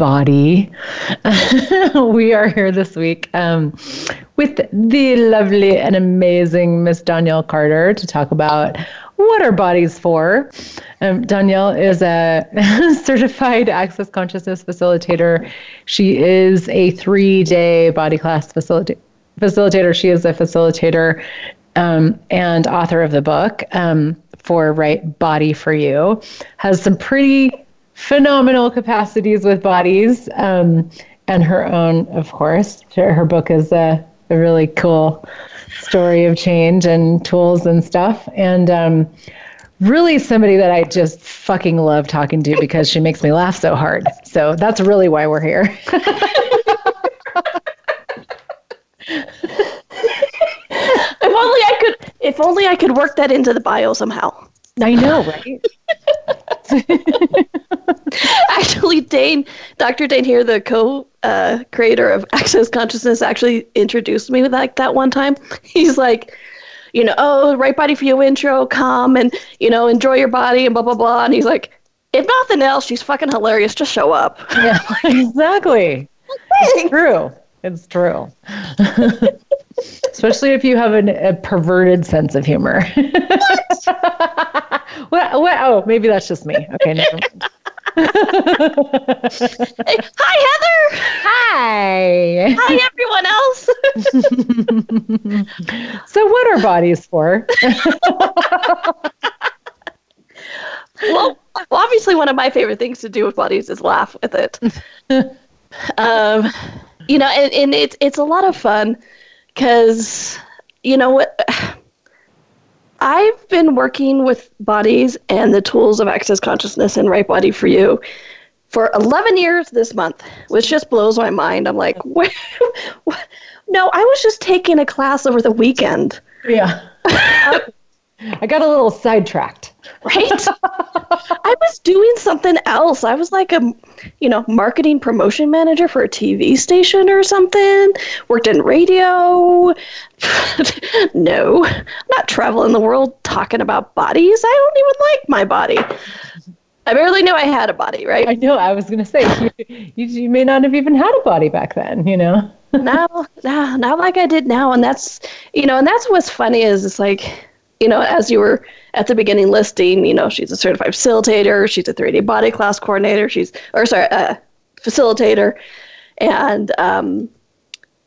everybody. we are here this week um, with the lovely and amazing Miss Danielle Carter to talk about what our body's for. Um, Danielle is a certified access consciousness facilitator. She is a three day body class facilita- facilitator. She is a facilitator um, and author of the book um, for Right Body for You. Has some pretty phenomenal capacities with bodies um, and her own, of course. Her book is a, a, really cool story of change and tools and stuff. And um, really somebody that I just fucking love talking to because she makes me laugh so hard. So that's really why we're here. if only I could if only I could work that into the bio somehow. I know, right? actually, Dain, Dr. Dain Heer, the co uh, creator of Access Consciousness, actually introduced me with like that one time. He's like, you know, oh, right body for you intro, come and, you know, enjoy your body and blah, blah, blah. And he's like, if nothing else, she's fucking hilarious. Just show up. Yeah, exactly. it's true. It's true. Especially if you have an, a perverted sense of humor. what? what? Oh, maybe that's just me. Okay, never mind. Hey, hi, Heather. Hi. Hi, everyone else. so, what are bodies for? well, obviously, one of my favorite things to do with bodies is laugh with it. um, you know, and, and it's it's a lot of fun because you know what I've been working with bodies and the tools of access consciousness and right body for you for 11 years this month, which just blows my mind. I'm like, what? no, I was just taking a class over the weekend. Yeah. I got a little sidetracked. Right? I was doing something else. I was like a, you know, marketing promotion manager for a TV station or something. Worked in radio. no, I'm not traveling the world talking about bodies. I don't even like my body. I barely knew I had a body, right? I know. I was going to say, you, you, you may not have even had a body back then, you know? now, now, not like I did now. And that's, you know, and that's what's funny is it's like, you know, as you were at the beginning listing, you know, she's a certified facilitator, she's a 3D body class coordinator, she's, or sorry, uh, facilitator, and um,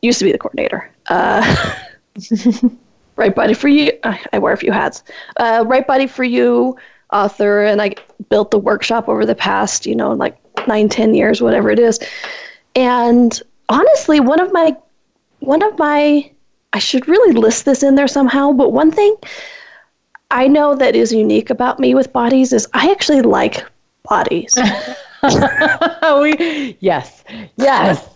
used to be the coordinator. Uh, right Body for You, I wear a few hats. Uh, right Body for You, author, and I built the workshop over the past, you know, like nine, ten years, whatever it is. And honestly, one of my, one of my, I should really list this in there somehow, but one thing I know that is unique about me with bodies is I actually like bodies. we, yes, yes.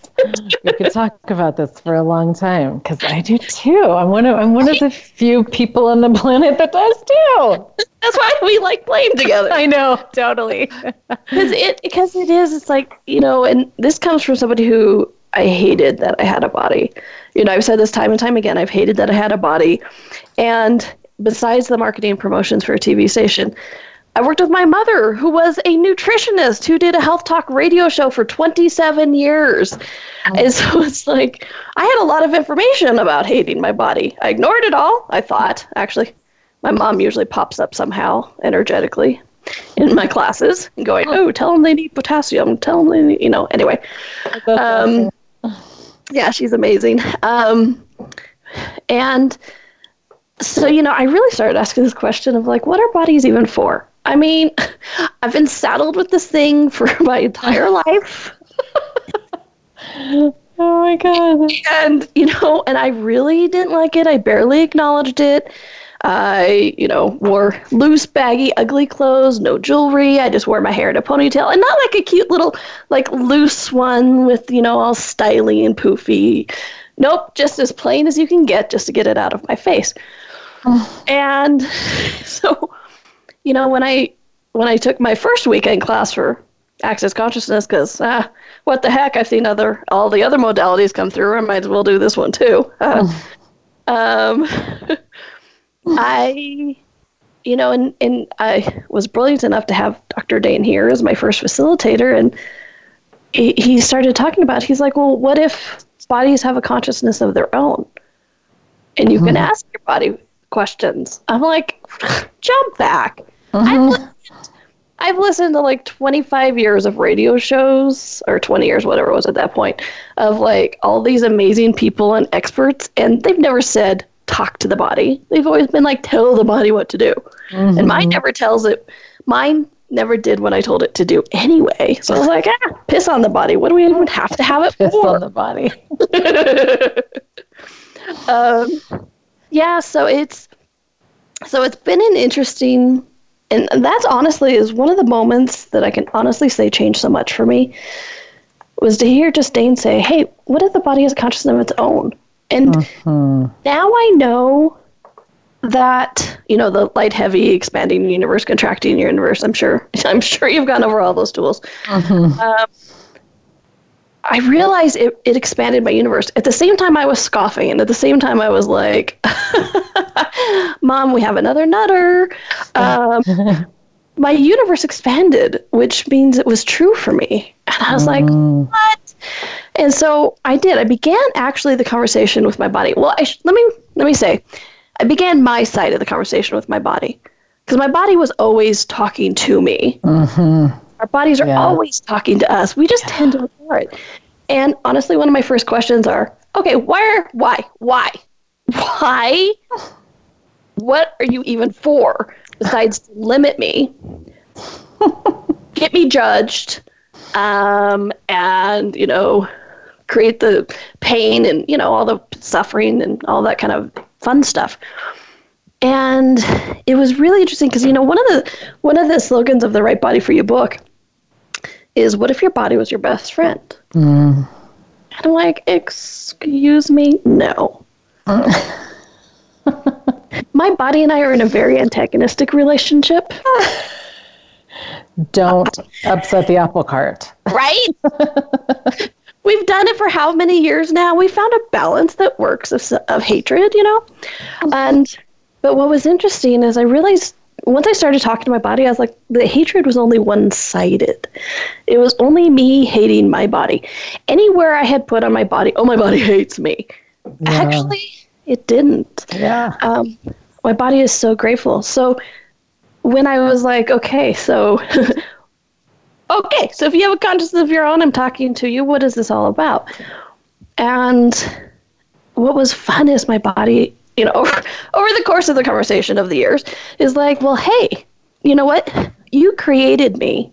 we could talk about this for a long time because I do too. I'm one of I'm one of the few people on the planet that does too. That's why we like playing together. I know, totally. Because it because it is. It's like you know, and this comes from somebody who I hated that I had a body. You know, I've said this time and time again. I've hated that I had a body, and besides the marketing and promotions for a TV station, I worked with my mother, who was a nutritionist who did a health talk radio show for 27 years. Oh. And so it's like I had a lot of information about hating my body. I ignored it all, I thought. Actually, my mom usually pops up somehow energetically in my classes and going, oh, tell them they need potassium. Tell them they need, you know, anyway. Um, yeah, she's amazing. Um, and so you know i really started asking this question of like what are bodies even for i mean i've been saddled with this thing for my entire life oh my god and you know and i really didn't like it i barely acknowledged it I, you know, wore loose, baggy, ugly clothes, no jewelry. I just wore my hair in a ponytail and not like a cute little, like loose one with, you know, all styly and poofy. Nope, just as plain as you can get just to get it out of my face. And so, you know, when I when I took my first weekend class for access consciousness, because ah, what the heck? I've seen other all the other modalities come through. I might as well do this one too. Uh, um, I, you know, and, and I was brilliant enough to have Dr. Dain Heer as my first facilitator. And he, he started talking about, he's like, well, what if bodies have a consciousness of their own? And you mm-hmm. can ask your body questions. I'm like, jump back. Mm-hmm. I've, listened, I've listened to like 25 years of radio shows, or 20 years, whatever it was at that point, of like all these amazing people and experts, and they've never said, talk to the body. They've always been like, tell the body what to do. Mm-hmm. And mine never tells it. Mine never did what I told it to do anyway. So I was like, ah, piss on the body. What do we even have to have it piss for? on the body. um, yeah. So it's so it's been an interesting, and that's honestly is one of the moments that I can honestly say changed so much for me. Was to hear just Dain say, "Hey, what if the body has a consciousness of its own?" And mm-hmm. now I know that you know the light heavy expanding universe contracting universe i'm sure i'm sure you've gone over all those tools mm-hmm. um, i realized it, it expanded my universe at the same time i was scoffing and at the same time i was like mom we have another nutter um, my universe expanded which means it was true for me and i was mm. like what and so I did. I began actually the conversation with my body. Well, sh- let me let me say, I began my side of the conversation with my body because my body was always talking to me. Mm-hmm. Our bodies are yeah. always talking to us. We just yeah. tend to ignore it. And honestly, one of my first questions are, okay, where, why, why, why? What are you even for besides to limit me, get me judged, um, and you know, create the pain and you know all the suffering and all that kind of fun stuff and it was really interesting because you know one of the one of the slogans of the right body for you book is what if your body was your best friend mm. and i'm like excuse me no my body and i are in a very antagonistic relationship don't upset the apple cart right we've done it for how many years now? We found a balance that works of, of hatred, you know? And, but what was interesting is I realized once I started talking to my body, I was like, the hatred was only one sided. It was only me hating my body. Anywhere I had put on my body, oh, my body hates me. Yeah. Actually, it didn't. Yeah. Um, my body is so grateful. So when I was like, okay, so okay, so if you have a consciousness of your own, I'm talking to you. What is this all about? And what was fun is my body, you know, over, over the course of the conversation of the years, is like, well, hey, you know what? You created me.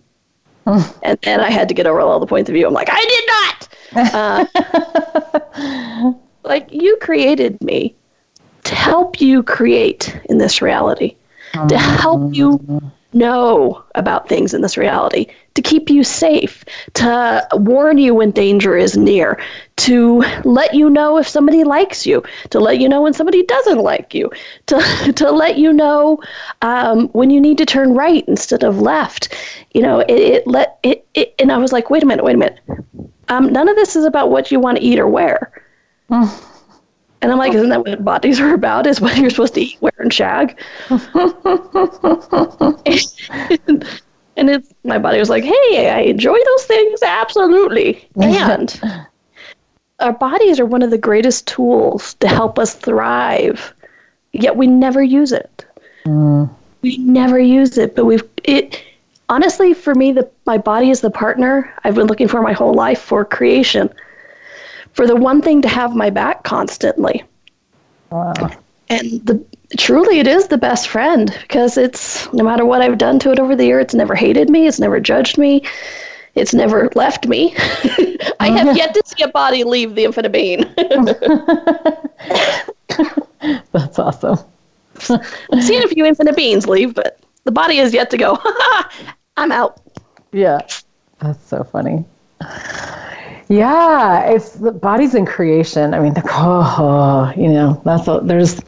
and then I had to get over all the points of view. I'm like, I did not. Uh, like, you created me to help you create in this reality, to help you know about things in this reality, to keep you safe, to warn you when danger is near, to let you know if somebody likes you, to let you know when somebody doesn't like you, to, to let you know um, when you need to turn right instead of left. You know, it, it let it, it, and I was like, wait a minute, wait a minute. Um, none of this is about what you want to eat or wear. And I'm like, isn't that what bodies are about? Is what you're supposed to eat, wear, and shag? and, and it's my body was like, hey, I enjoy those things, absolutely. And our bodies are one of the greatest tools to help us thrive, yet we never use it. Mm. We never use it, but we've it. Honestly, for me, the my body is the partner I've been looking for my whole life for creation for the one thing to have my back constantly. Wow. And the truly it is the best friend because it's no matter what I've done to it over the year, it's never hated me, it's never judged me, it's never left me. I have yet to see a body leave the infinite being. That's awesome. I've seen a few infinite beings leave, but the body is yet to go. I'm out. Yeah, that's so funny. Yeah, it's the bodies in creation. I mean, the, oh, you know, that's a, there's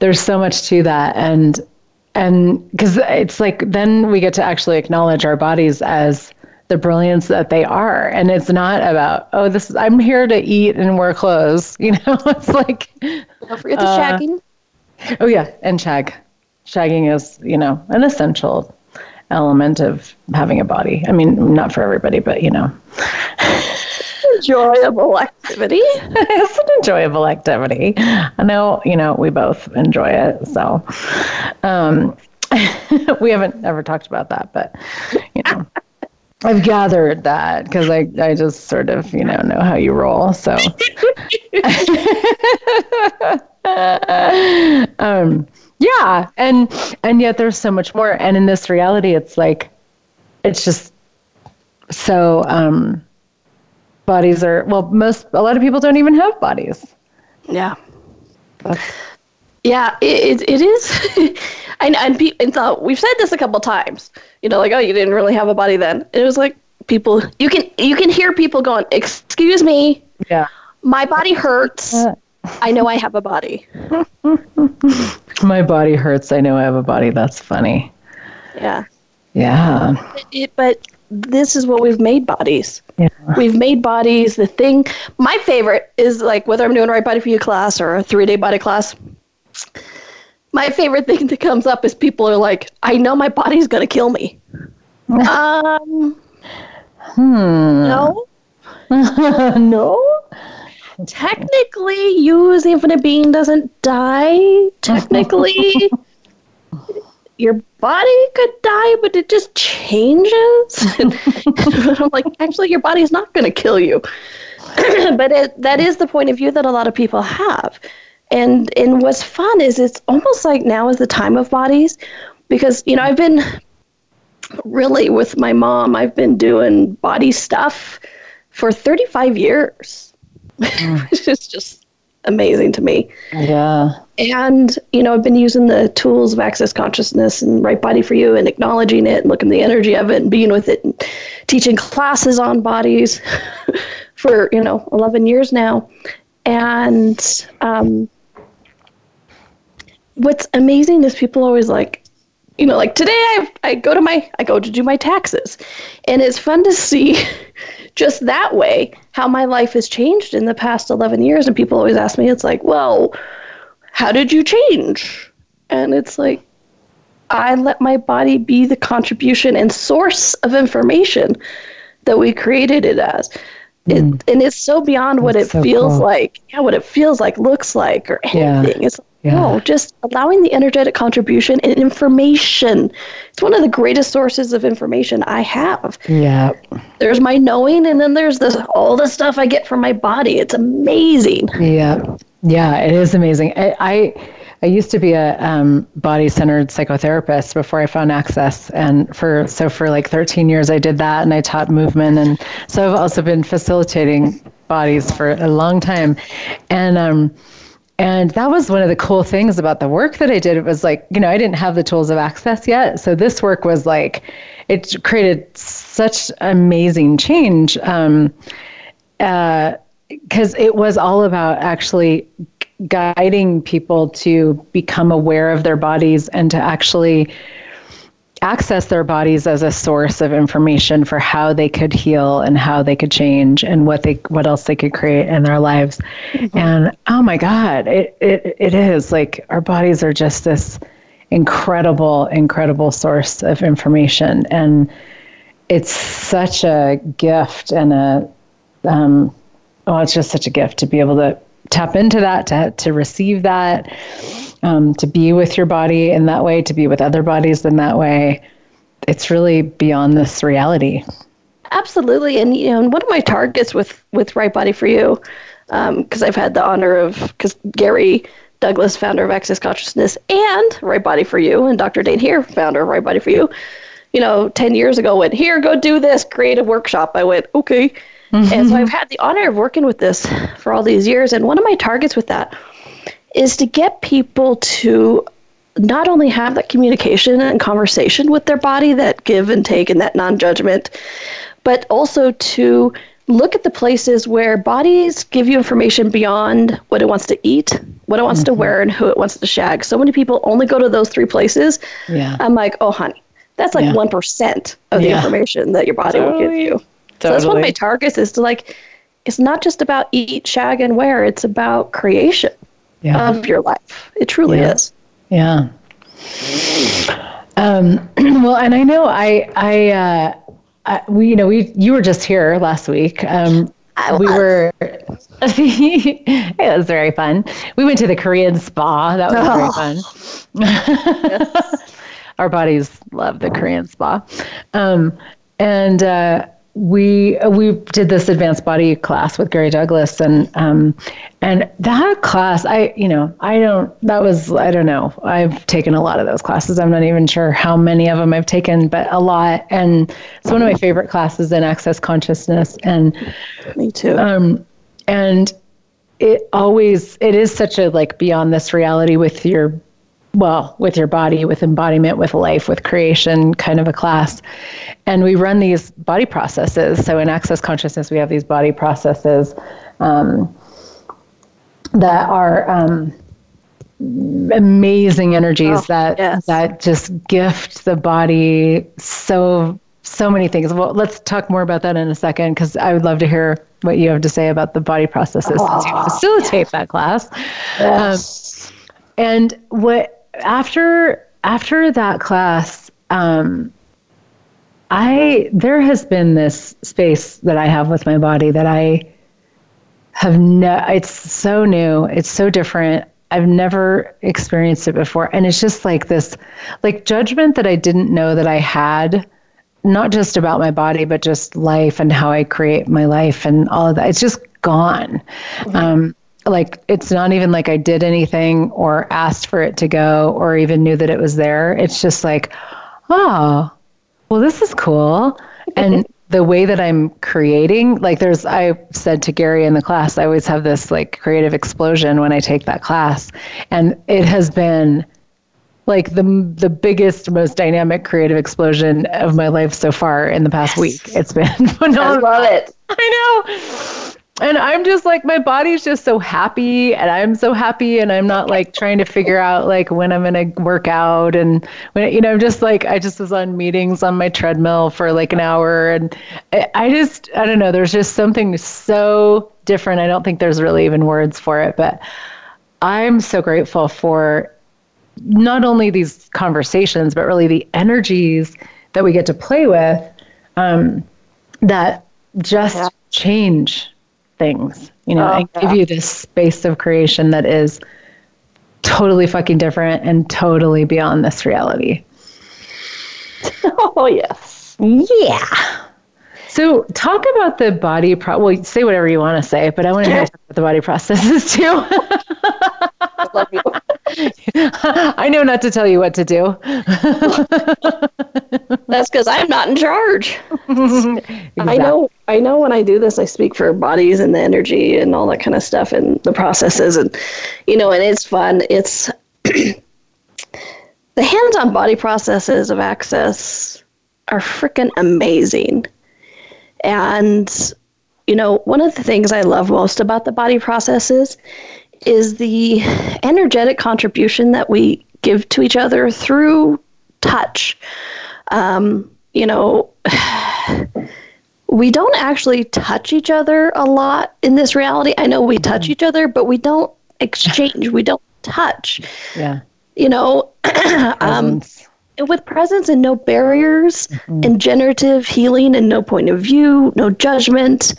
there's so much to that, and and because it's like then we get to actually acknowledge our bodies as the brilliance that they are, and it's not about oh, this is, I'm here to eat and wear clothes. You know, it's like don't forget the uh, shagging. Oh yeah, and shag. Shagging is you know an essential element of having a body. I mean, not for everybody, but you know. enjoyable activity. it's an enjoyable activity. I know, you know, we both enjoy it. So, um, we haven't ever talked about that, but, you know. I've gathered that because I, I just sort of, you know, know how you roll. So, um, yeah, and and yet there's so much more. And in this reality, it's like, it's just so um, bodies are well most a lot of people don't even have bodies. Yeah. That's, yeah it, it, it is. And and, pe- and so we've said this a couple times. You know like oh you didn't really have a body then. It was like people you can you can hear people going excuse me. Yeah. My body hurts i know i have a body my body hurts i know i have a body that's funny yeah yeah it, but this is what we've made bodies. Yeah. We've made bodies. The thing, my favorite is like whether I'm doing a right body for you class or a three day body class. My favorite thing that comes up is people are like, I know my body's going to kill me. um, hmm. No. no. Technically, you as the infinite being doesn't die. Technically, your body could die, but it just changes. And I'm like, actually, your body's not going to kill you. but it, that is the point of view that a lot of people have. And and what's fun is it's almost like now is the time of bodies, because you know I've been really with my mom. I've been doing body stuff for 35 years. which is just amazing to me. Yeah. And, you know, I've been using the tools of access consciousness and right body for you and acknowledging it and looking at the energy of it and being with it and teaching classes on bodies for, you know, 11 years now. And um, what's amazing is people always like, you know, like today I, I go to my, I go to do my taxes and it's fun to see just that way how my life has changed in the past 11 years. And people always ask me, it's like, well, how did you change? And it's like, I let my body be the contribution and source of information that we created it as. It, mm. and it's so beyond what it so feels cool. like, yeah, what it feels like, looks like, or anything. Yeah. It's yeah. no, just allowing the energetic contribution and information. It's one of the greatest sources of information I have. Yeah. There's my knowing, and then there's this all the stuff I get from my body. It's amazing. Yeah. Yeah, it is amazing. I, I I used to be a um, body-centered psychotherapist before I found Access, and for so for like 13 years I did that, and I taught movement, and so I've also been facilitating bodies for a long time, and um, and that was one of the cool things about the work that I did. It was like you know I didn't have the tools of Access yet, so this work was like it created such amazing change. Um, uh, because it was all about actually guiding people to become aware of their bodies and to actually access their bodies as a source of information for how they could heal and how they could change and what they what else they could create in their lives mm-hmm. and oh my god it, it it is like our bodies are just this incredible incredible source of information and it's such a gift and a um, oh it's just such a gift to be able to tap into that, to, to receive that, um, to be with your body in that way, to be with other bodies in that way. It's really beyond this reality. Absolutely, and you know, one of my targets with with Right Body for You, because um, I've had the honor of because Gary Douglas, founder of Access Consciousness, and Right Body for You, and Dr. Dain Heer, founder of Right Body for You, you know, 10 years ago went, here, go do this, create a workshop. I went, okay. Mm-hmm. And so I've had the honor of working with this for all these years. And one of my targets with that is to get people to not only have that communication and conversation with their body, that give and take and that non judgment, but also to look at the places where bodies give you information beyond what it wants to eat, what it wants mm-hmm. to wear, and who it wants to shag. So many people only go to those three places. Yeah. I'm like, oh, honey, that's like one yeah. of the yeah. information that your body totally. will give you. So that's one of my targets is to like, it's not just about eat, shag, and wear. It's about creation yeah. of your life. It truly yeah. is. Yeah. Um, well, and I know I, I, uh, I, we, you know, we, you were just here last week. Um, we were, it was very fun. We went to the Korean spa. That was oh. very fun. Our bodies love the Korean spa. Um, and, uh, we we did this advanced body class with Gary Douglas and um and that class I you know I don't that was I don't know. I've taken a lot of those classes. I'm not even sure how many of them I've taken but a lot. And it's one of my favorite classes in access consciousness and me too. um and it always it is such a like beyond this reality with your well, with your body, with embodiment, with life, with creation kind of a class. And we run these body processes. So in Access Consciousness, we have these body processes um, that are um, amazing energies oh, that yes. that just gift the body so so many things. Well, let's talk more about that in a second because I would love to hear what you have to say about the body processes oh, since you facilitate yes. that class. Yes. Um, and what after after that class, um, I there has been this space that I have with my body that I have no. It's so new. It's so different. I've never experienced it before, and it's just like this, like judgment that I didn't know that I had, not just about my body, but just life and how I create my life and all of that. It's just gone. Mm-hmm. Um, like it's not even like I did anything or asked for it to go or even knew that it was there. It's just like, oh, well, this is cool. And the way that I'm creating, like there's, I said to Gary in the class, I always have this like creative explosion when I take that class. And it has been like the the biggest, most dynamic creative explosion of my life so far in the past yes. week. It's been phenomenal. I love it. I know and I'm just like my body's just so happy and I'm so happy and I'm not like trying to figure out like when I'm gonna work out and when you know I'm just like I just was on meetings on my treadmill for like an hour and I, I just I don't know there's just something so different I don't think there's really even words for it but I'm so grateful for not only these conversations but really the energies that we get to play with um, that just yeah. change things, you know, oh, and give you this space of creation that is totally fucking different and totally beyond this reality. oh, yes. Yeah. So, talk about the body pro. Well, say whatever you want to say, but I want to hear about the body processes too. I love you. I know not to tell you what to do. That's because I'm not in charge. exactly. I know. I know when I do this, I speak for bodies and the energy and all that kind of stuff and the processes, and you know, and it's fun. It's the hands-on body processes of access are freaking amazing, and you know, one of the things I love most about the body processes is the energetic contribution that we give to each other through touch. Um, you know, we don't actually touch each other a lot in this reality. I know we touch each other, but we don't exchange. we don't touch. Yeah. You know, um, with presence and no barriers, mm-hmm. and generative healing and no point of view, no judgment.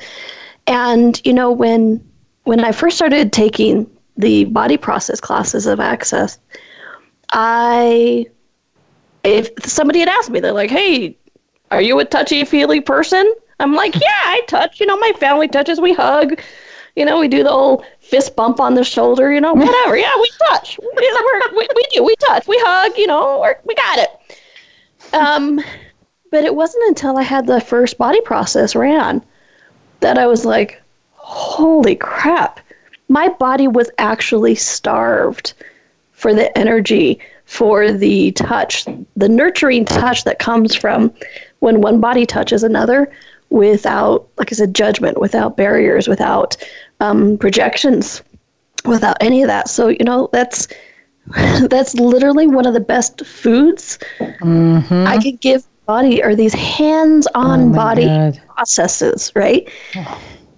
And you know, when when I first started taking the body process classes of access, I if somebody had asked me, they're like, "Hey, are you a touchy feely person?" I'm like, "Yeah, I touch. You know, my family touches. We hug. You know, we do the old fist bump on the shoulder. You know, whatever. Yeah, we touch. We, we, we do. We touch. We hug. You know, we we got it." Um, but it wasn't until I had the first body process ran that I was like, "Holy crap!" My body was actually starved for the energy for the touch, the nurturing touch that comes from when one body touches another without, like I said, judgment, without barriers, without um, projections, without any of that. So, you know, that's that's literally one of the best foods Mm-hmm. I could give body are these hands-on Oh body God. processes, right?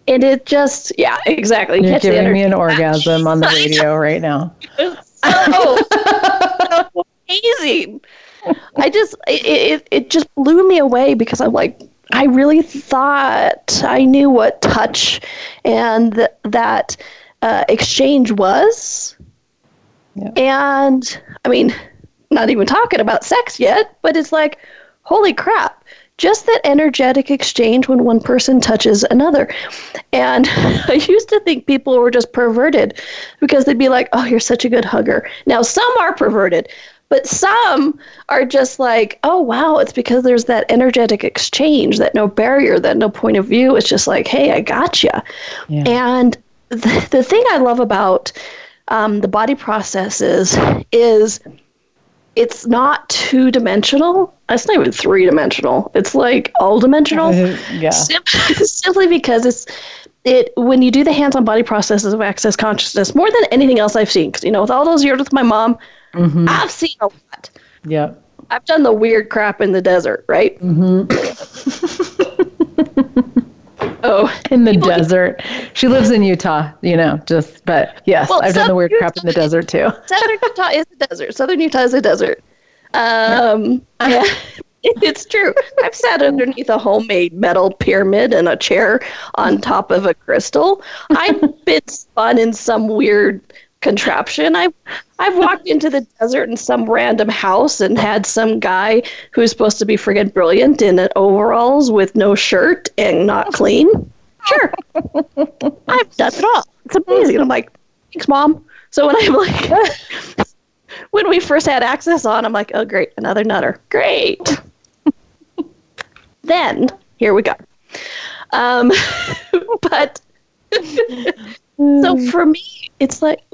And it just, yeah, exactly. You're Catch giving me an orgasm on the radio right now. so amazing. I just it, it it just blew me away because I'm like I really thought I knew what touch and th- that uh, exchange was. Yeah. And I mean, not even talking about sex yet, but it's like, holy crap, just that energetic exchange when one person touches another. And I used to think people were just perverted because they'd be like, oh, you're such a good hugger. Now, some are perverted, but some are just like, oh, wow, it's because there's that energetic exchange, that no barrier, that no point of view. It's just like, hey, I got you. Yeah. And the, the thing I love about um, the body processes is it's not two dimensional. It's not even three dimensional. It's like all dimensional. yeah. Sim- simply because it's it when you do the hands-on body processes of access consciousness more than anything else I've seen. Because you know, with all those years with my mom, Mm-hmm. I've seen a lot. Yeah. I've done the weird crap in the desert, right? Mm-hmm. Oh, In the People- desert. She lives in Utah, you know, just, but yes, Well, I've done the weird crap in the Utah- desert too. Southern Utah is a desert. Southern Utah is a desert. Um, yeah, it's true. I've sat underneath a homemade metal pyramid and a chair on top of a crystal. I've been spun in some weird contraption. I've I've walked into the desert in some random house and had some guy who's supposed to be friggin' brilliant in overalls with no shirt and not clean. Sure, I've done it all. It's amazing. I'm like, thanks, mom. So when I'm like, when we first had access on, I'm like, oh great, another nutter. Great. then here we go. Um, but so hmm. for me, it's like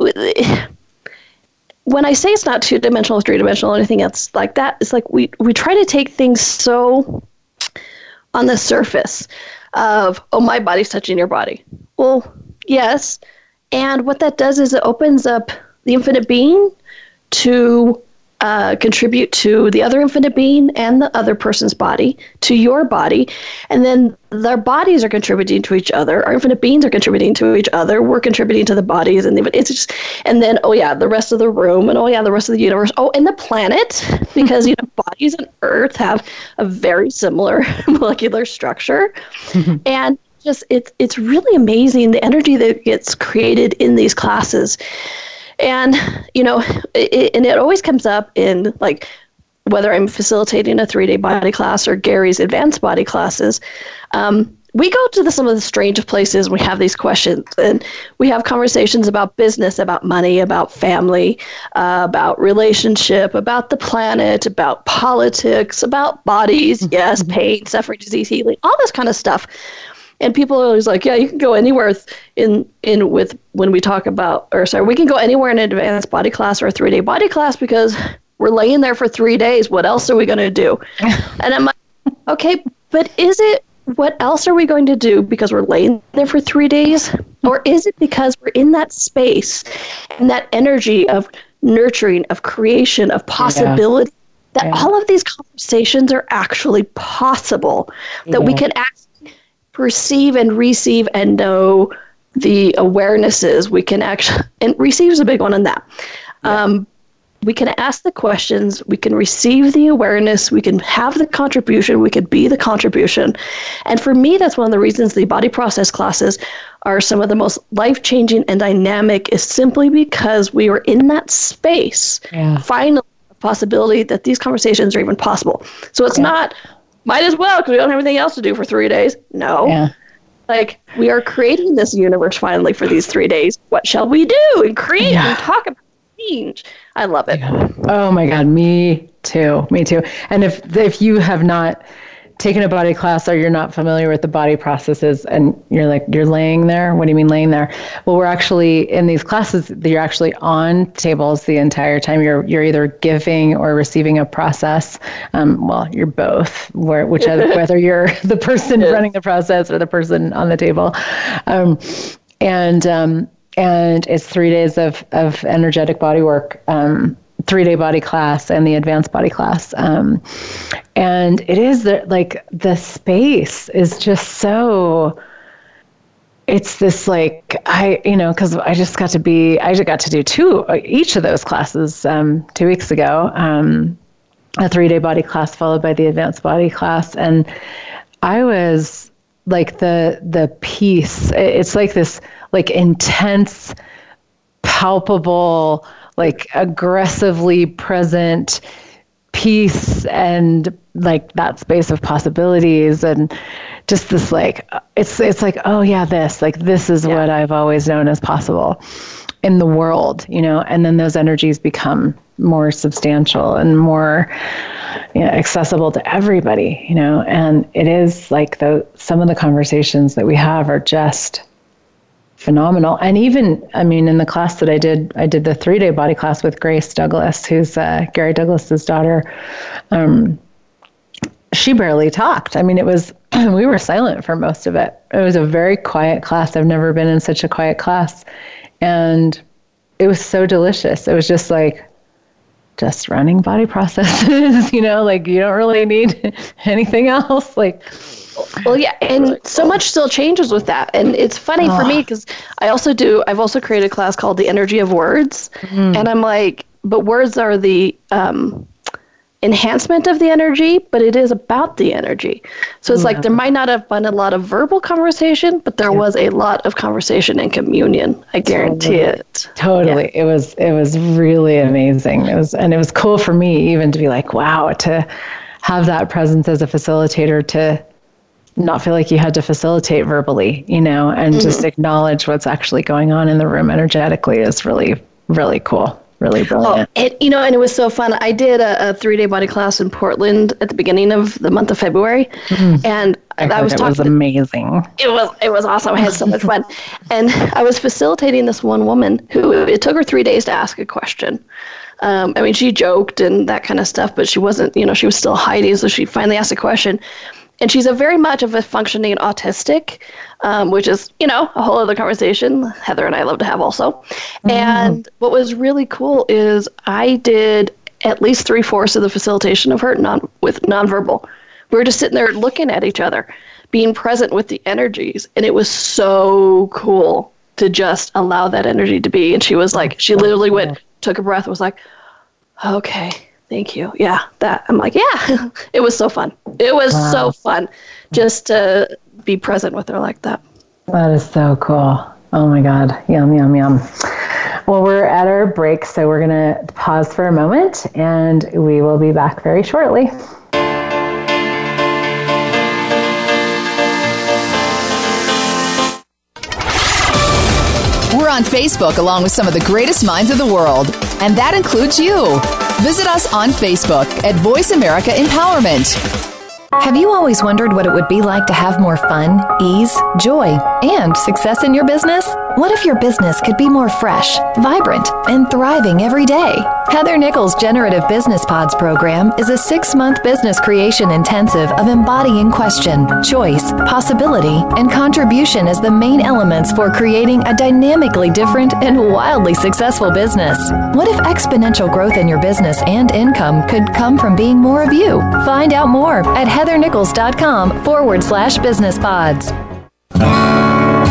when I say it's not two dimensional, three dimensional, anything else like that, it's like we we try to take things so on the surface of oh my body's touching your body. Well, yes, and what that does is it opens up the infinite being to uh, contribute to the other infinite being and the other person's body, to your body. And then their bodies are contributing to each other. Our infinite beings are contributing to each other. We're contributing to the bodies. And the, it's just, and then, oh yeah, the rest of the room. And oh yeah, the rest of the universe. Oh, and the planet, because, you know, bodies on Earth have a very similar molecular structure. and just, it's, it's really amazing the energy that gets created in these classes and you know it, and it always comes up in like whether i'm facilitating a three day body class or gary's advanced body classes um, we go to the, some of the strangest places. We have these questions and we have conversations about business about money about family uh, about relationship about the planet about politics about bodies yes pain suffering disease healing all this kind of stuff and people are always like, yeah, you can go anywhere with- in in with when we talk about, or sorry, we can go anywhere in an advanced body class or a three day body class because we're laying there for three days. What else are we going to do? and I'm like, okay, but is it what else are we going to do because we're laying there for three days, or is it because we're in that space and that energy of nurturing, of creation, of possibility? That Yeah. all of these conversations are actually possible, that we can actually perceive and receive and know the awarenesses we can actually and receive is a big one on that. Um, we can ask the questions we can receive the awareness we can have the contribution we can be the contribution. And for me that's one of the reasons the body process classes are some of the most life-changing and dynamic is simply because we are in that space Yeah. finally possibility that these conversations are even possible. So it's not might as well because we don't have anything else to do for three days no Yeah. like we are creating this universe finally for these three days what shall we do and create Yeah. and talk about change i love it Oh my God, me too, me too. And if if you have not taken a body class or you're not familiar with the body processes and you're like you're laying there? What do you mean laying there? Well we're actually in these classes you're actually on tables the entire time. You're you're either giving or receiving a process. Um, well you're both where whichever whether you're the person running the process or the person on the table. Um, and um, and it's three days of of energetic body work. Um, three day body class and the advanced body class. Um, and it is the, like the space is just so. It's this like I you know because I just got to be I just got to do two each of those classes um, two weeks ago um, a three day body class followed by the advanced body class and I was like the the peace it's like this like intense palpable like aggressively present peace and like that space of possibilities and just this like it's it's like oh yeah this like this is yeah. what I've always known as possible in the world you know and then those energies become more substantial and more you know, accessible to everybody you know and it is like the some of the conversations that we have are just phenomenal. And even, I mean, in the class that I did, I did the three day body class with Grace Douglas, who's uh, Gary Douglas's daughter. Um, she barely talked. I mean, it was, we were silent for most of it. It was a very quiet class. I've never been in such a quiet class. And it was so delicious. It was just like, just running body processes, you know, like you don't really need anything else. Like, well, yeah, and so much still changes with that. And it's funny oh. for me because I also do, I've also created a class called The Energy of Words. Mm. And I'm like, but words are the um, enhancement of the energy, but it is about the energy. So it's yeah. like there might not have been a lot of verbal conversation, but there yeah. was a lot of conversation and communion. I guarantee totally. it. Totally. Yeah. It was, it was really amazing. It was, and it was cool for me even to be like, wow, to have that presence as a facilitator to, not feel like you had to facilitate verbally, you know, and mm-hmm. just acknowledge what's actually going on in the room energetically is really, really cool. Really brilliant. Oh, it, you know, and it was so fun. I did a, a three day body class in Portland at the beginning of the month of February, mm-hmm. and I, I was it talking. was amazing. It was it was awesome. I had so much fun, and I was facilitating this one woman who it took her three days to ask a question. Um, I mean, she joked and that kind of stuff, but she wasn't. You know, she was still hiding. So she finally asked a question, and she's a very much of a functioning autistic, um, which is you know a whole other conversation. Heather and I love to have also. Mm-hmm. And what was really cool is I did at least three fourths of the facilitation of her non with nonverbal. We were just sitting there looking at each other, being present with the energies, and it was so cool to just allow that energy to be. And she was like, she literally went, took a breath, was like, okay Thank you. Yeah, that I'm like, yeah, it was so fun. It was wow. so fun just to be present with her like that. That is so cool. Oh my God. Yum, yum, yum. Well, we're at our break, so we're going to pause for a moment and we will be back very shortly. We're on Facebook along with some of the greatest minds of the world, and that includes you. Visit us on Facebook at VoiceAmerica Empowerment. Have you always wondered what it would be like to have more fun, ease, joy, and success in your business? What if your business could be more fresh, vibrant, and thriving every day? Heather Nichols' Generative Business Pods program is a six month business creation intensive of embodying question, choice, possibility, and contribution as the main elements for creating a dynamically different and wildly successful business. What if exponential growth in your business and income could come from being more of you? Find out more at heathernichols.com forward slash business pods.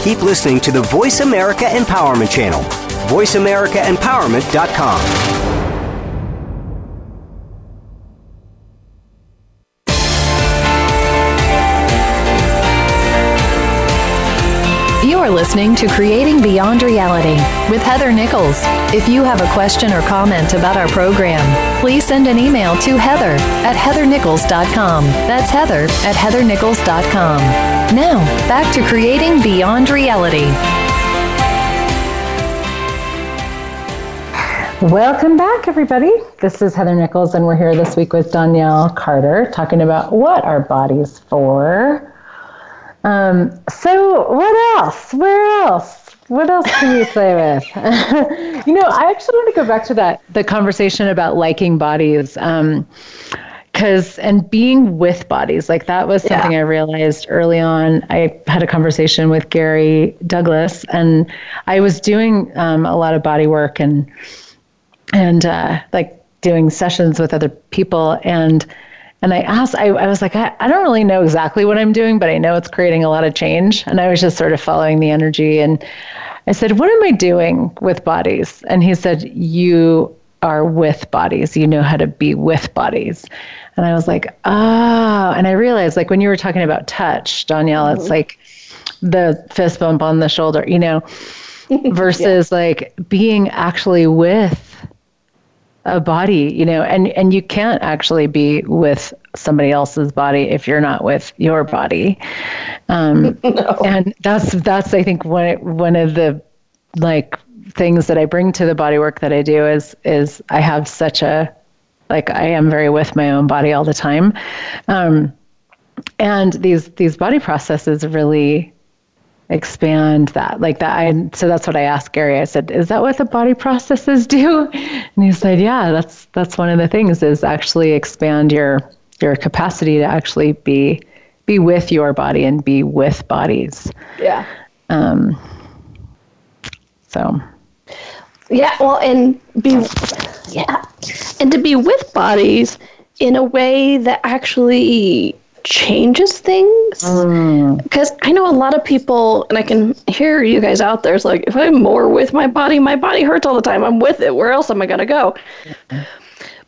keep listening to the VoiceAmerica Empowerment Channel. VoiceAmericaEmpowerment.com. listening to Creating Beyond Reality with Heather Nichols. If you have a question or comment about our program, please send an email to heather at heathernichols.com. That's heather at heathernichols.com. Now, back to Creating Beyond Reality. Welcome back, everybody. This is Heather Nichols, and we're here this week with Donnielle Carter talking about what our body's for. Um, so, what else? Where else? What else can you play with? you know, I actually want to go back to that the conversation about liking bodies. Um, because and being with bodies like that was something yeah. i realized early on i had a conversation with gary douglas and i was doing um, a lot of body work and and uh, like doing sessions with other people and and I asked, I, I was like, I, I don't really know exactly what I'm doing, but I know it's creating a lot of change. And I was just sort of following the energy. And I said, What am I doing with bodies? And he said, You are with bodies. You know how to be with bodies. And I was like, Ah. Oh. And I realized, like, when you were talking about touch, Donnielle, mm-hmm. it's like the fist bump on the shoulder, you know, versus yeah. like being actually with a body, you know, and and you can't actually be with somebody else's body if you're not with your body. Um, no. And that's that's I think one one of the like things that I bring to the body work that I do is is I have such a like I am very with my own body all the time. Um, and these these body processes really expand that. Like that I so that's what I asked Gary. I said is that what the body processes do? And he said yeah that's that's one of the things is actually expand your your capacity to actually be be with your body and be with bodies. Yeah. Um so. Yeah well and be yeah. And to be with bodies in a way that actually changes things. Because mm. I know a lot of people, and I can hear you guys out there, it's like, if I'm more with my body, my body hurts all the time. I'm with it. Where else am I going to go?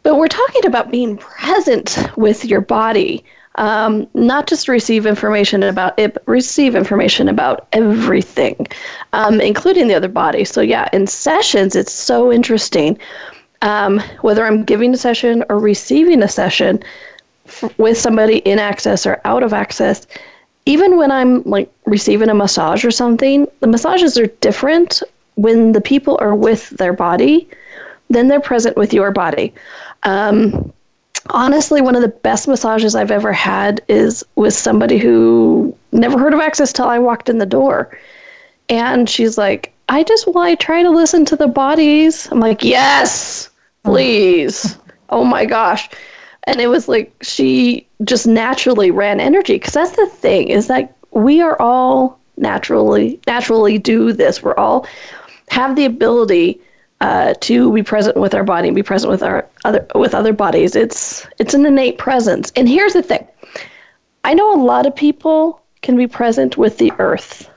But we're talking about being present with your body. Um, not just receive information about it, but receive information about everything, um, including the other body. So, yeah, in sessions, it's so interesting. Um, whether I'm giving a session or receiving a session, with somebody in access or out of access, even when I'm like receiving a massage or something, the massages are different when the people are with their body than they're present with your body. Um, honestly, one of the best massages I've ever had is with somebody who never heard of access till I walked in the door. And she's like, I just want to try to listen to the bodies. I'm like, yes, please. oh my gosh and it was like she just naturally ran energy because that's the thing is that we are all naturally naturally do this we're all have the ability uh, to be present with our body and be present with our other with other bodies. It's it's an innate presence. And here's the thing: I know a lot of people can be present with the earth,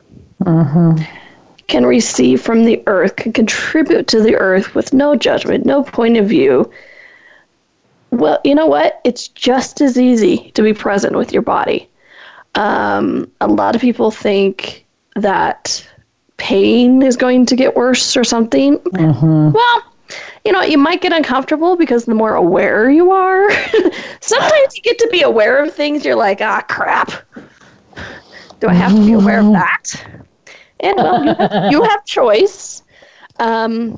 can receive from the earth, can contribute to the earth with no judgment, no point of view. Well, you know what? It's just as easy to be present with your body. Um, a lot of people think that pain is going to get worse or something. Well, you know, you might get uncomfortable because the more aware you are, sometimes you get to be aware of things. You're like, ah, crap. Do I have to be aware of that? And well, you have, you have choice. Um,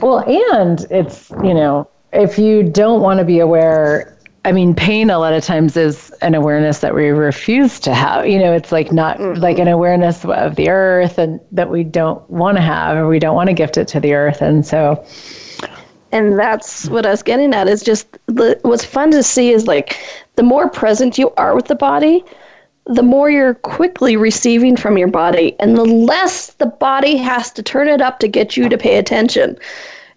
Well, and it's, you know, if you don't want to be aware, I mean, pain a lot of times is an awareness that we refuse to have. You know, it's like not mm-hmm. like an awareness of the earth and that we don't want to have or we don't want to gift it to the earth. And so, and that's what I was getting at is just the, what's fun to see is like the more present you are with the body, the more you're quickly receiving from your body, and the less the body has to turn it up to get you to pay attention.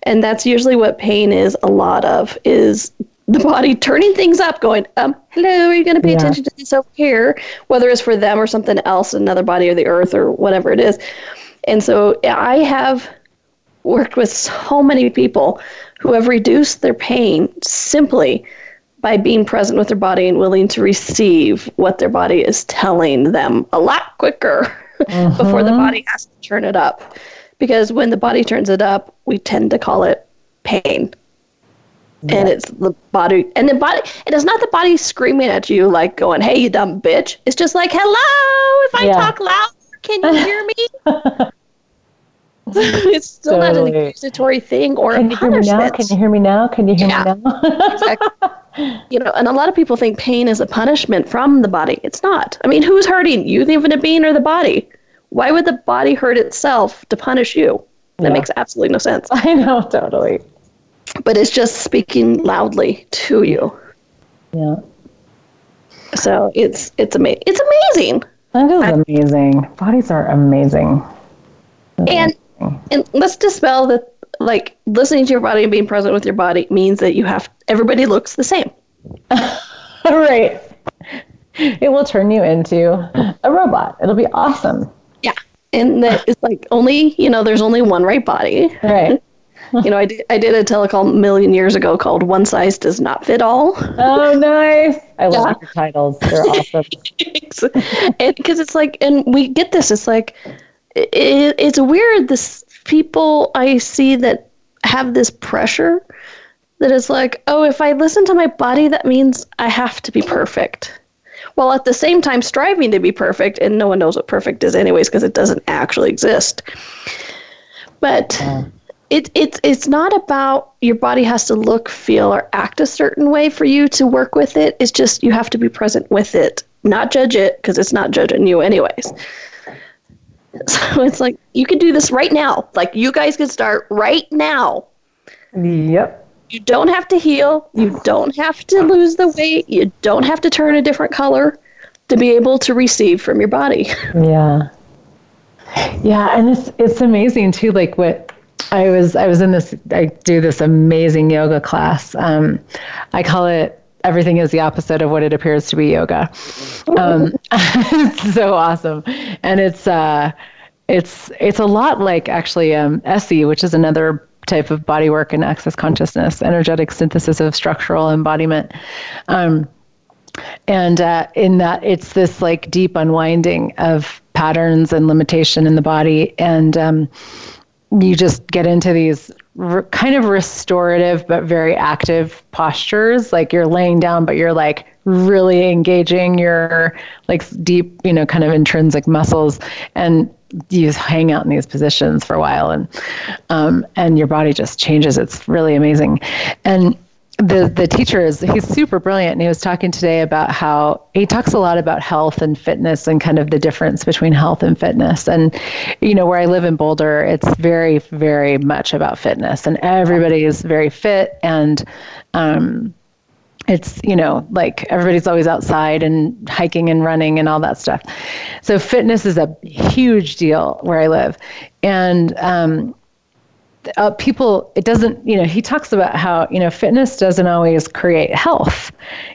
And that's usually what pain is a lot of is the body turning things up, going, um, hello, are you going to pay Yeah. attention to this over here? Whether it's for them or something else, another body or the earth or whatever it is. And so I have worked with so many people who have reduced their pain simply by being present with their body and willing to receive what their body is telling them a lot quicker before the body has to turn it up. Because when the body turns it up, we tend to call it pain. And it's the body, and the body, and it's not the body screaming at you like going, "Hey, you dumb bitch!" It's just like, "Hello, if I Yeah. talk loud, can you hear me?" it's still not an accusatory thing or can you hear me now? Can you hear me now? Can you hear Yeah. me now? Exactly. you know, and a lot of people think pain is a punishment from the body. It's not. I mean, who's hurting you, the infinite being, or the body? Why would the body hurt itself to punish you? That Yeah. makes absolutely no sense. I know, totally. But it's just speaking loudly to you. Yeah. So it's it's amazing. It's amazing. That is amazing. Bodies are amazing. And and let's dispel that like listening to your body and being present with your body means that you have everybody looks the same. right. It will turn you into a robot. It'll be awesome. And that it's like only, you know, there's only one right body. Right. You know, I did, I did a telecall a million years ago called One Size Does Not Fit All. Oh, nice. I love Yeah. your titles. They're awesome. Because it's like, and we get this, it's like, it, it's weird. This people I see that have this pressure that is like, oh, if I listen to my body, that means I have to be perfect. While at the same time striving to be perfect, and no one knows what perfect is, anyways, because it doesn't actually exist. But hmm. it, it's it's not about your body has to look, feel, or act a certain way for you to work with it. It's just you have to be present with it, not judge it because it's not judging you anyways. So it's like you can do this right now. Like you guys can start right now. yep. You don't have to heal. You don't have to lose the weight. You don't have to turn a different color to be able to receive from your body. Yeah. Yeah, and it's it's amazing too. Like what I was I was in this I do this amazing yoga class. Um, I call it everything is the opposite of what it appears to be yoga. Um, it's so awesome, and it's uh, it's it's a lot like actually um, SE, which is another type of body work and access consciousness, energetic synthesis of structural embodiment. Um, and uh, in that it's this like deep unwinding of patterns and limitation in the body. And um, you just get into these r- kind of restorative but very active postures. Like you're laying down but you're like really engaging your like deep you know kind of intrinsic muscles. And you hang out in these positions for a while and um, and your body just changes. It's really amazing. And the the teacher is he's super brilliant. And he was talking today about how he talks a lot about health and fitness and kind of the difference between health and fitness. And you know where I live in Boulder it's very very much about fitness. And everybody is very fit and um it's you know like everybody's always outside and hiking and running and all that stuff. So fitness is a huge deal where i live. And um, uh, people it doesn't you know he talks about how you know fitness doesn't always create health.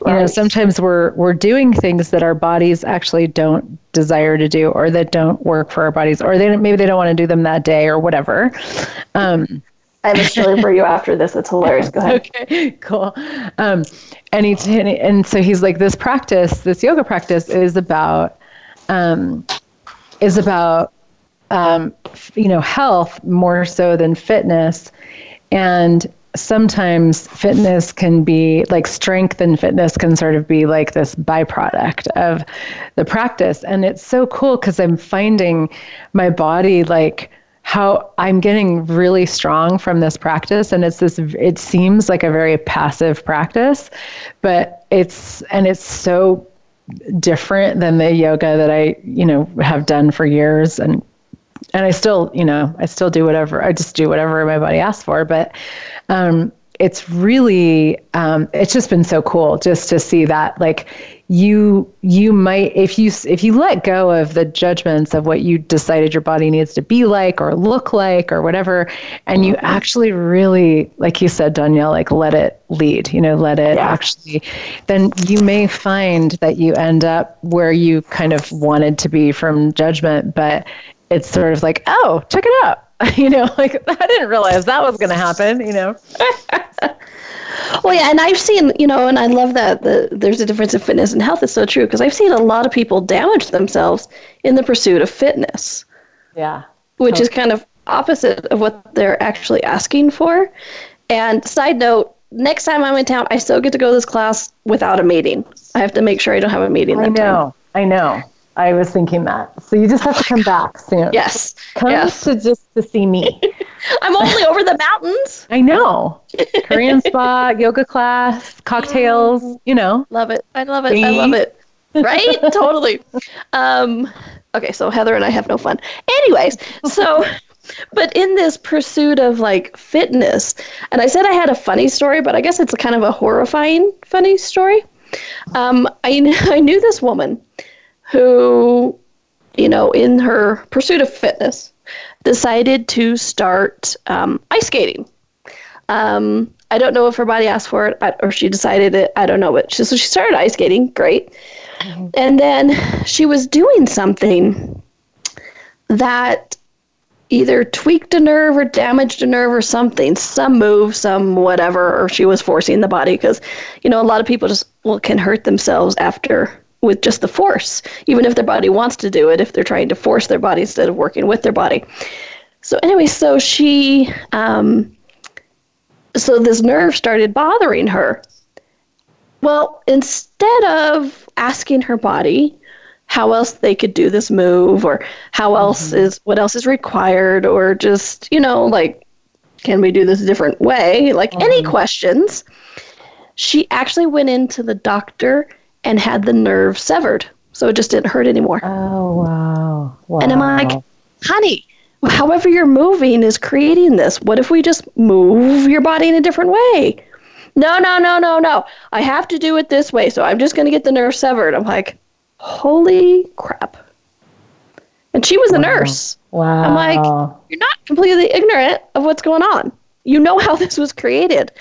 You know sometimes we're we're doing things that our bodies actually don't desire to do or that don't work for our bodies or they don't- maybe they don't want to do them that day or whatever. Um, I have a story for you after this. It's hilarious. Go ahead. okay cool um, and he and so he's like this practice this yoga practice is about um, is about um, you know health more so than fitness and sometimes fitness can be like strength and fitness can sort of be like this byproduct of the practice and it's so cool because i'm finding my body like how i'm getting really strong from this practice and it's this it seems like a very passive practice but it's and it's so different than the yoga that i you know have done for years and and I still, you know, I still do whatever. I just do whatever my body asks for. But um, it's really, um, it's just been so cool just to see that, like, you you might if you if you let go of the judgments of what you decided your body needs to be like or look like or whatever and you actually really like you said Donnielle like let it lead you know let it Yeah. actually then you may find that you end up where you kind of wanted to be from judgment but it's sort of like oh check it out you know like i didn't realize that was going to happen you know Well, yeah, and I've seen, you know, and I love that the, there's a difference in fitness and health. is so true because I've seen a lot of people damage themselves in the pursuit of fitness, yeah which is kind of opposite of what they're actually asking for. And side note, next time I'm in town, I still get to go to this class without a meeting. I have to make sure I don't have a meeting. i that time. know i know i was thinking that so you just have to come back soon Yes. come yes. to just to see me I'm only over the mountains. i know korean spa yoga class cocktails you know Love it. I love it. I love it. Right? totally. Um, okay, so Heather and I have no fun. Anyways, so, but in this pursuit of like fitness, and I said I had a funny story, but I guess it's a kind of a horrifying funny story. Um, I, I knew this woman who, you know, in her pursuit of fitness, decided to start um, ice skating. Um, I don't know if her body asked for it or she decided it. I don't know, but she, so she started ice skating. Great. And then she was doing something that either tweaked a nerve or damaged a nerve or something, some move, some whatever, or she was forcing the body because, you know, a lot of people just well can hurt themselves after with just the force, even if their body wants to do it, if they're trying to force their body instead of working with their body. So anyway, so she um, so this nerve started bothering her. Well, instead of asking her body how else they could do this move or how else is what else is required or just, you know, like can we do this a different way? Like any questions. She actually went into the doctor and had the nerve severed. So it just didn't hurt anymore. oh wow wow And I'm like, honey, however you're moving is creating this. What if we just move your body in a different way? No, no, no, no, no. I have to do it this way. So I'm just going to get the nerve severed. I'm like, holy crap. And she was a nurse. wow I'm like, you're not completely ignorant of what's going on. You know how this was created.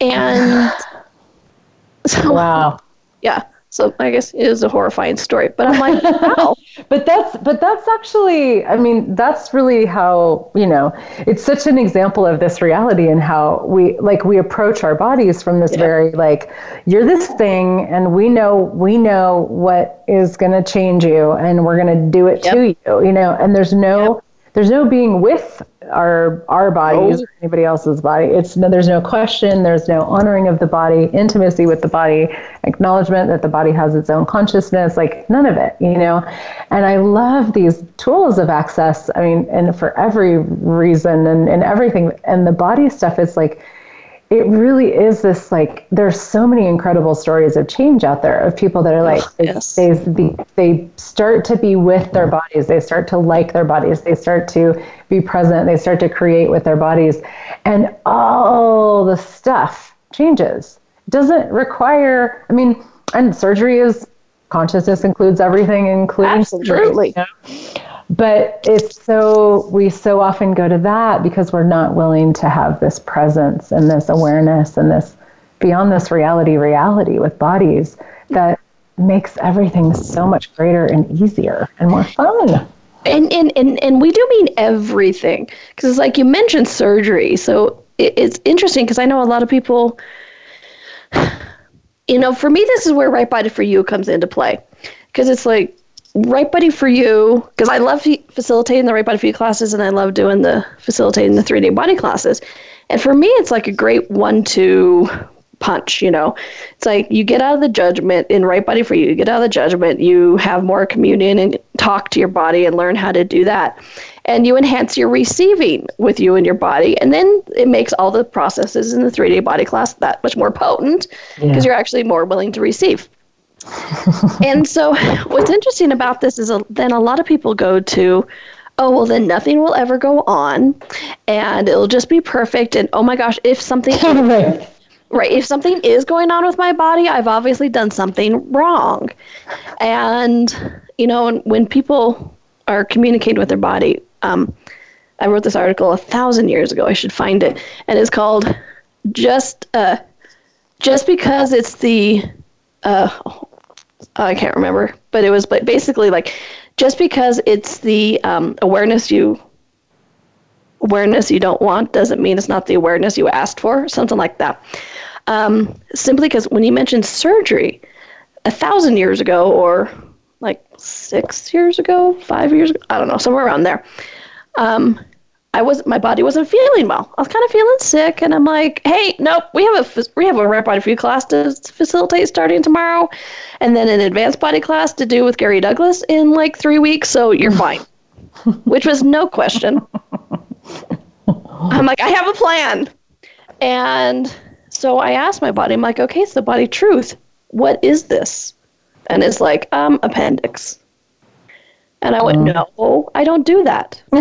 And so, wow yeah. So I guess it is a horrifying story. But I'm like, wow. but that's but that's actually i mean that's really how you know it's such an example of this reality and how we like we approach our bodies from this very like you're this thing and we know we know what is going to change you and we're going to do it to you you know and there's no there's no being with our our bodies or anybody else's body. It's no there's no question there's no honoring of the body intimacy with the body acknowledgement that the body has its own consciousness like none of it you know? And i love these tools of access i mean and for every reason and, and everything. And the body stuff is like it really is this like there's so many incredible stories of change out there of people that are like oh, yes. they, they they start to be with their bodies they start to like their bodies they start to be present they start to create with their bodies and all the stuff changes doesn't require i mean and surgery is consciousness includes everything including surgery, Absolutely. you know? But it's so we so often go to that because we're not willing to have this presence and this awareness and this beyond this reality reality with bodies that makes everything so much greater and easier and more fun. And and and, and we do mean everything because it's like you mentioned surgery. So it, it's interesting because i know a lot of people you know for me this is where right body for you comes into play because it's like right body for you because i love facilitating the right body for you classes and i love doing the facilitating the 3D body classes. And for me it's like a great one two punch you know? It's like you get out of the judgment in right body for you you get out of the judgment you have more communion and talk to your body and learn how to do that. And you enhance your receiving with you and your body and then it makes all the processes in the 3D body class that much more potent because yeah. you're actually more willing to receive and so what's interesting about this is a, then a lot of people go to oh well then nothing will ever go on and it'll just be perfect and oh my gosh if something Right. right If something is going on with my body, I've obviously done something wrong. And, you know, when people are communicating with their body, um, I wrote this article a thousand years ago. I should find it. And it's called Just uh, Just Because It's the. Uh, I can't remember, but it was basically like just because it's the um, awareness you awareness you don't want doesn't mean it's not the awareness you asked for, something like that. Um, simply because when you mentioned surgery, a thousand years ago, or like six years ago, five years ago, I don't know, somewhere around there, um, I was my body wasn't feeling well. I was kind of feeling sick, and I'm like, "Hey, nope, we have a we have a right body you class to facilitate starting tomorrow, and then an advanced body class to do with Gary Douglas in like three weeks. So you're fine." Which was no question. I'm like, I have a plan, and so I asked my body, I'm like, okay, it's the body truth. What is this? And it's like, um, appendix. And I went, uh-huh. no, I don't do that.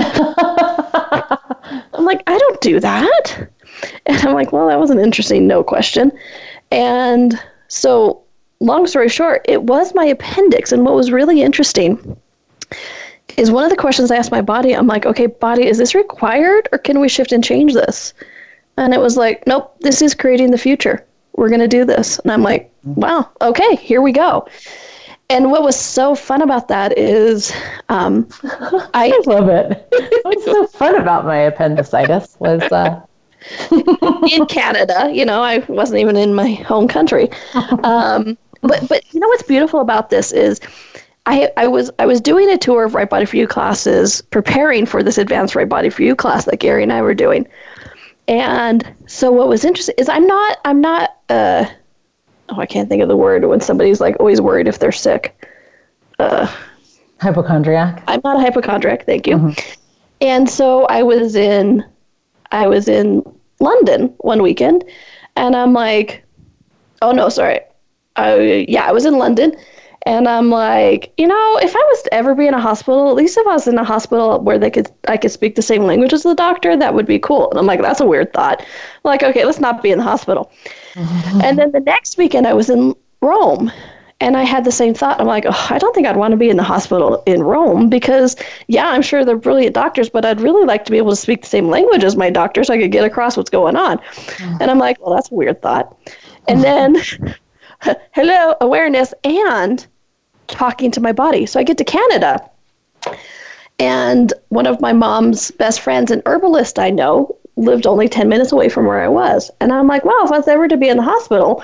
I'm like, I don't do that. And I'm like, well, that was an interesting no question. And so, long story short, it was my appendix. And what was really interesting is one of the questions I asked my body, I'm like, okay, body, is this required or can we shift and change this? And it was like, nope, this is creating the future. We're going to do this. And I'm like, wow, okay, here we go. And what was so fun about that is, um, I, I, love it. What's so fun about my appendicitis was uh... in Canada. You know, I wasn't even in my home country. Um, but but you know what's beautiful about this is, I I was I was doing a tour of Right Body for You classes, preparing for this advanced Right Body for You class that Gary and I were doing. And so what was interesting is I'm not I'm not uh oh I can't think of the word when somebody's like always worried if they're sick. Uh hypochondriac. I'm not a hypochondriac, thank you. Mm-hmm. And so I was in I was in London one weekend and I'm like oh no, sorry. I yeah, I was in London and I'm like, you know, if I was to ever be in a hospital, at least if I was in a hospital where they could I could speak the same language as the doctor, that would be cool. And I'm like, that's a weird thought. I'm like, okay, let's not be in the hospital. Mm-hmm. And then the next weekend I was in Rome and I had the same thought. I'm like, oh, I don't think I'd want to be in the hospital in Rome because, yeah, I'm sure they're brilliant doctors, but I'd really like to be able to speak the same language as my doctor so I could get across what's going on. Mm-hmm. And I'm like, well, that's a weird thought. And then, hello, awareness. And talking to my body. So I get to Canada. And one of my mom's best friends, an herbalist I know, lived only 10 minutes away from where I was. And I'm like, wow, if I was ever to be in the hospital,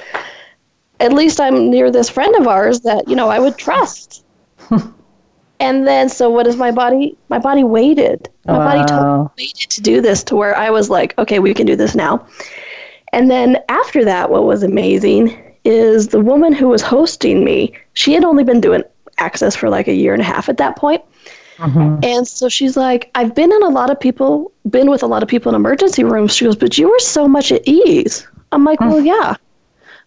at least I'm near this friend of ours that, you know, I would trust. and then so what is my body? My body waited. My wow. body totally waited to do this to where I was like, okay, we can do this now. And then after that, what was amazing is the woman who was hosting me, she had only been doing access for like a year and a half at that point. Mm-hmm. And so she's like, I've been in a lot of people, been with a lot of people in emergency rooms. She goes, but you were so much at ease. I'm like, well, yeah.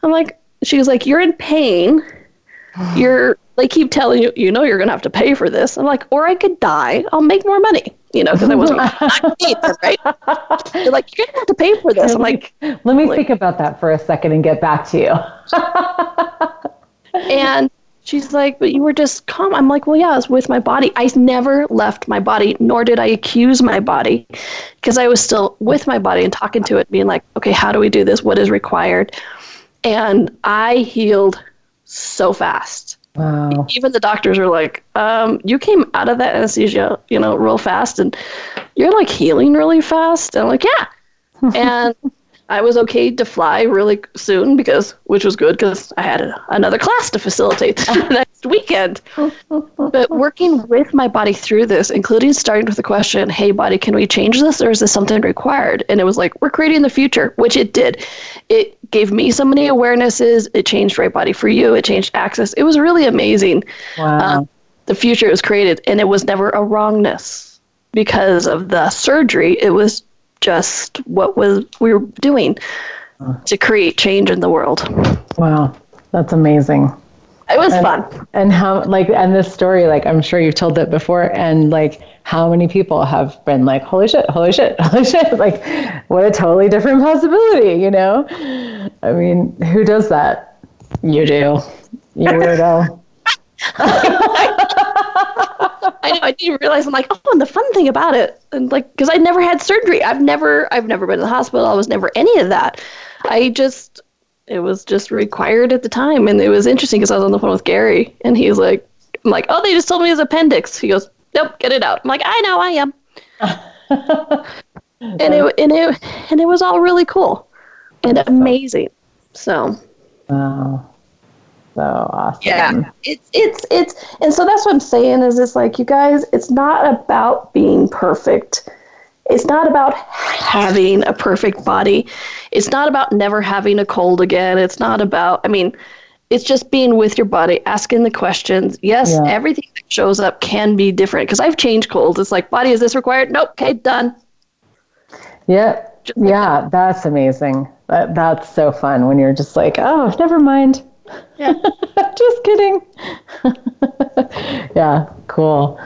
I'm like, she was like, you're in pain. You're, they keep telling you, you know, you're going to have to pay for this. I'm like, or I could die. I'll make more money you know, because I wasn't right? They're like, you're gonna have to pay for this. I'm like, let me like, think about that for a second and get back to you. and She's like, but you were just calm. I'm like, well, yeah, I was with my body. I never left my body, nor did I accuse my body, because I was still with my body and talking to it, being like, okay, how do we do this? What is required? And I healed so fast. Wow. Even the doctors are like, um, you came out of that anesthesia, you know, real fast, and you're like healing really fast. And I'm like, yeah. and I was okay to fly really soon because, which was good because I had a, another class to facilitate the next weekend. But working with my body through this, including starting with the question, "Hey, body, can we change this, or is this something required?" And it was like, "We're creating the future," which it did. It gave me so many awarenesses. It changed right body for you. It changed access. It was really amazing. Wow. Um, the future was created, and it was never a wrongness because of the surgery. It was just what was we were doing to create change in the world. wow. That's amazing. It was And- fun. And how, like, and this story, like, I'm sure you've told it before, and like, how many people have been like, holy shit, holy shit, holy shit, like, what a totally different possibility, you know? I mean, who does that? You do. You weirdo. I know. I didn't realize. I'm like, oh, and the fun thing about it, and like, because I never had surgery. I've never, I've never been to the hospital. I was never any of that. I just, it was just required at the time, and it was interesting because I was on the phone with Gary, and he's like, I'm like, oh, they just told me his appendix. He goes, nope, get it out. I'm like, I know, I am. and it and it and it was all really cool and amazing. So Wow. So awesome. yeah it's it's it's and so that's what i'm saying is it's like you guys it's not about being perfect it's not about having a perfect body it's not about never having a cold again it's not about i mean it's just being with your body asking the questions yes Yeah. everything that shows up can be different because i've changed colds it's like body is this required nope okay done Yeah. Just like Yeah, that's amazing. That that's so fun when you're just like, oh, never mind. Yeah. just kidding. yeah, cool.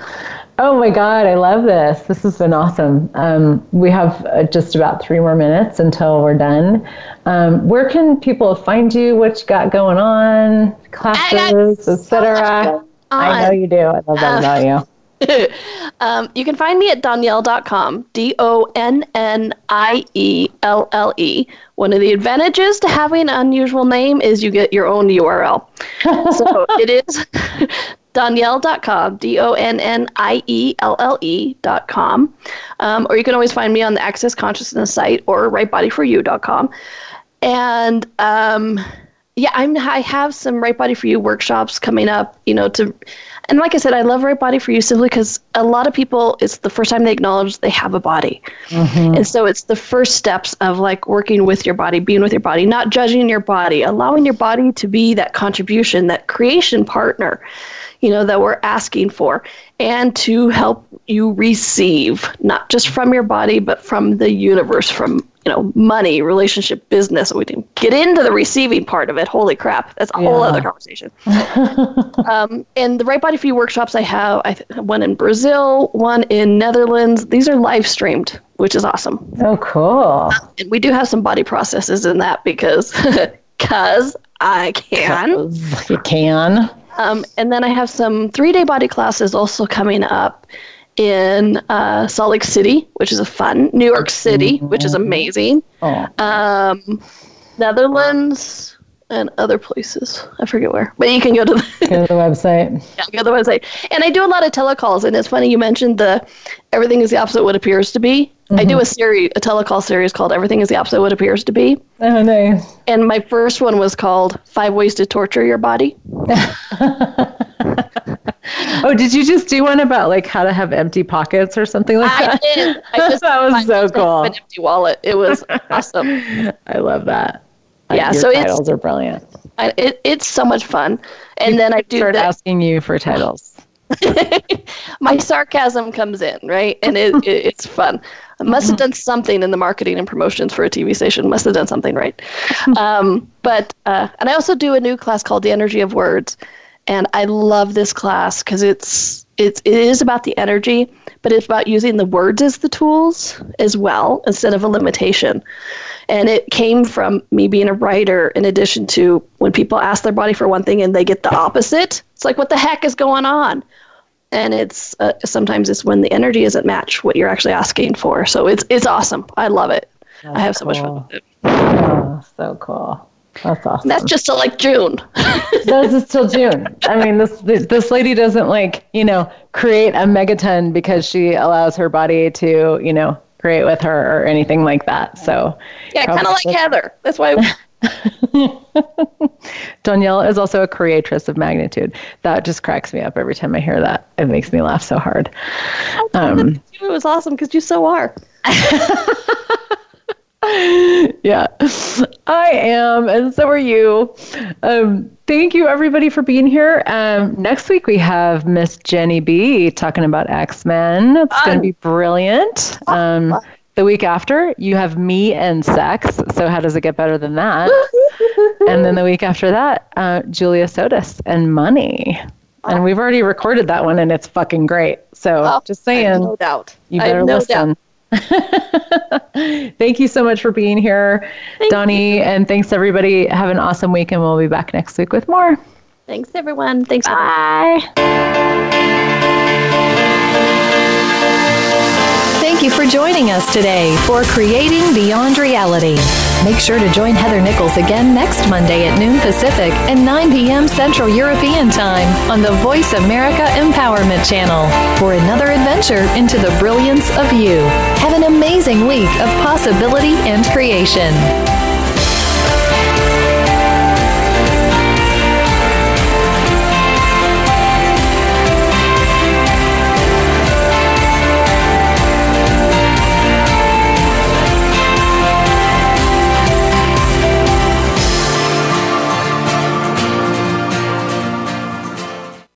Oh my God, I love this. This has been awesome. Um, we have uh, just about three more minutes until we're done. Um, where can people find you? What you got going on? Classes, etc. I know you do. I love that about you. um, you can find me at donnielle.com, D O N N I E L L E. One of the advantages to having an unusual name is you get your own URL. so it is donnielle.com, D O N N I E L L E.com. Um, or you can always find me on the Access Consciousness site or rightbodyforyou.com. And um, yeah, I'm I have some Right Body for You workshops coming up, you know, to and like I said, I love Right Body for You simply because a lot of people it's the first time they acknowledge they have a body. Mm-hmm. And so it's the first steps of like working with your body, being with your body, not judging your body, allowing your body to be that contribution, that creation partner, you know, that we're asking for, and to help you receive, not just from your body, but from the universe, from you know, money, relationship, business. We didn't get into the receiving part of it. Holy crap, that's a whole other conversation. um, and the Right Body for You workshops I have, I th- one in Brazil, one in Netherlands. These are live streamed, which is awesome. Oh, cool. And we do have some body processes in that because, cause I can. You can. Um, and then I have some three day body classes also coming up in uh, Salt Lake City, which is a fun, New York City, which is amazing, Oh, um, Netherlands, and other places. I forget where, but you can go to the, go to the website. yeah, go to the website. And I do a lot of telecalls, and it's funny you mentioned the everything is the opposite of what appears to be. I do a series, a telecall series called Everything is the Opposite of What Appears to Be. Oh, nice. And my first one was called Five Ways to Torture Your Body. Oh, did you just do one about like how to have empty pockets or something like I that? did. I just that was so cool. An empty wallet. It was awesome. I love that. Yeah, Your so it's- titles are brilliant. I, it, it's so much fun. And then I do Start the, asking you for titles. my sarcasm comes in, right? And it, it it's fun. I must have done something in the marketing and promotions for a TV station. Must have done something right. Um, but uh, and I also do a new class called The Energy of Words, and I love this class because it's it's it is about the energy, but it's about using the words as the tools as well instead of a limitation. And it came from me being a writer, in addition to when people ask their body for one thing and they get the opposite. It's like, what the heck is going on? And it's uh, sometimes it's when the energy isn't matched what you're actually asking for. So it's it's awesome. I love it. That's I have so much fun with it. Oh, so cool. That's awesome. That's just till like June. That's just till June. I mean, this this lady doesn't like you know create a megaton because she allows her body to you know create with her or anything like that. So yeah, kind of like Heather. That's why. Donnielle is also a creatress of magnitude. That just cracks me up every time I hear that. It makes me laugh so hard. Um, it was awesome because you so are. yeah, I am, and so are you. Um, thank you, everybody, for being here. Um, next week we have Miss Jenny B talking about X Men. It's going to be brilliant. Um, the week after, you have me and sex. So how does it get better than that? and then the week after that, uh, Julia Sotas and money. And we've already recorded that one, and it's fucking great. So Oh, just saying, no doubt. you better no listen. Thank you so much for being here, Donnie, and thanks everybody. Have an awesome week, and we'll be back next week with more. Thanks, everyone. Thanks. Bye. Thank you for joining us today for Creating Beyond Reality. Make sure to join Heather Nichols again next Monday at noon Pacific and 9 p.m. Central European Time on the VoiceAmerica Empowerment Channel for another adventure into the brilliance of you. Have an amazing week of possibility and creation.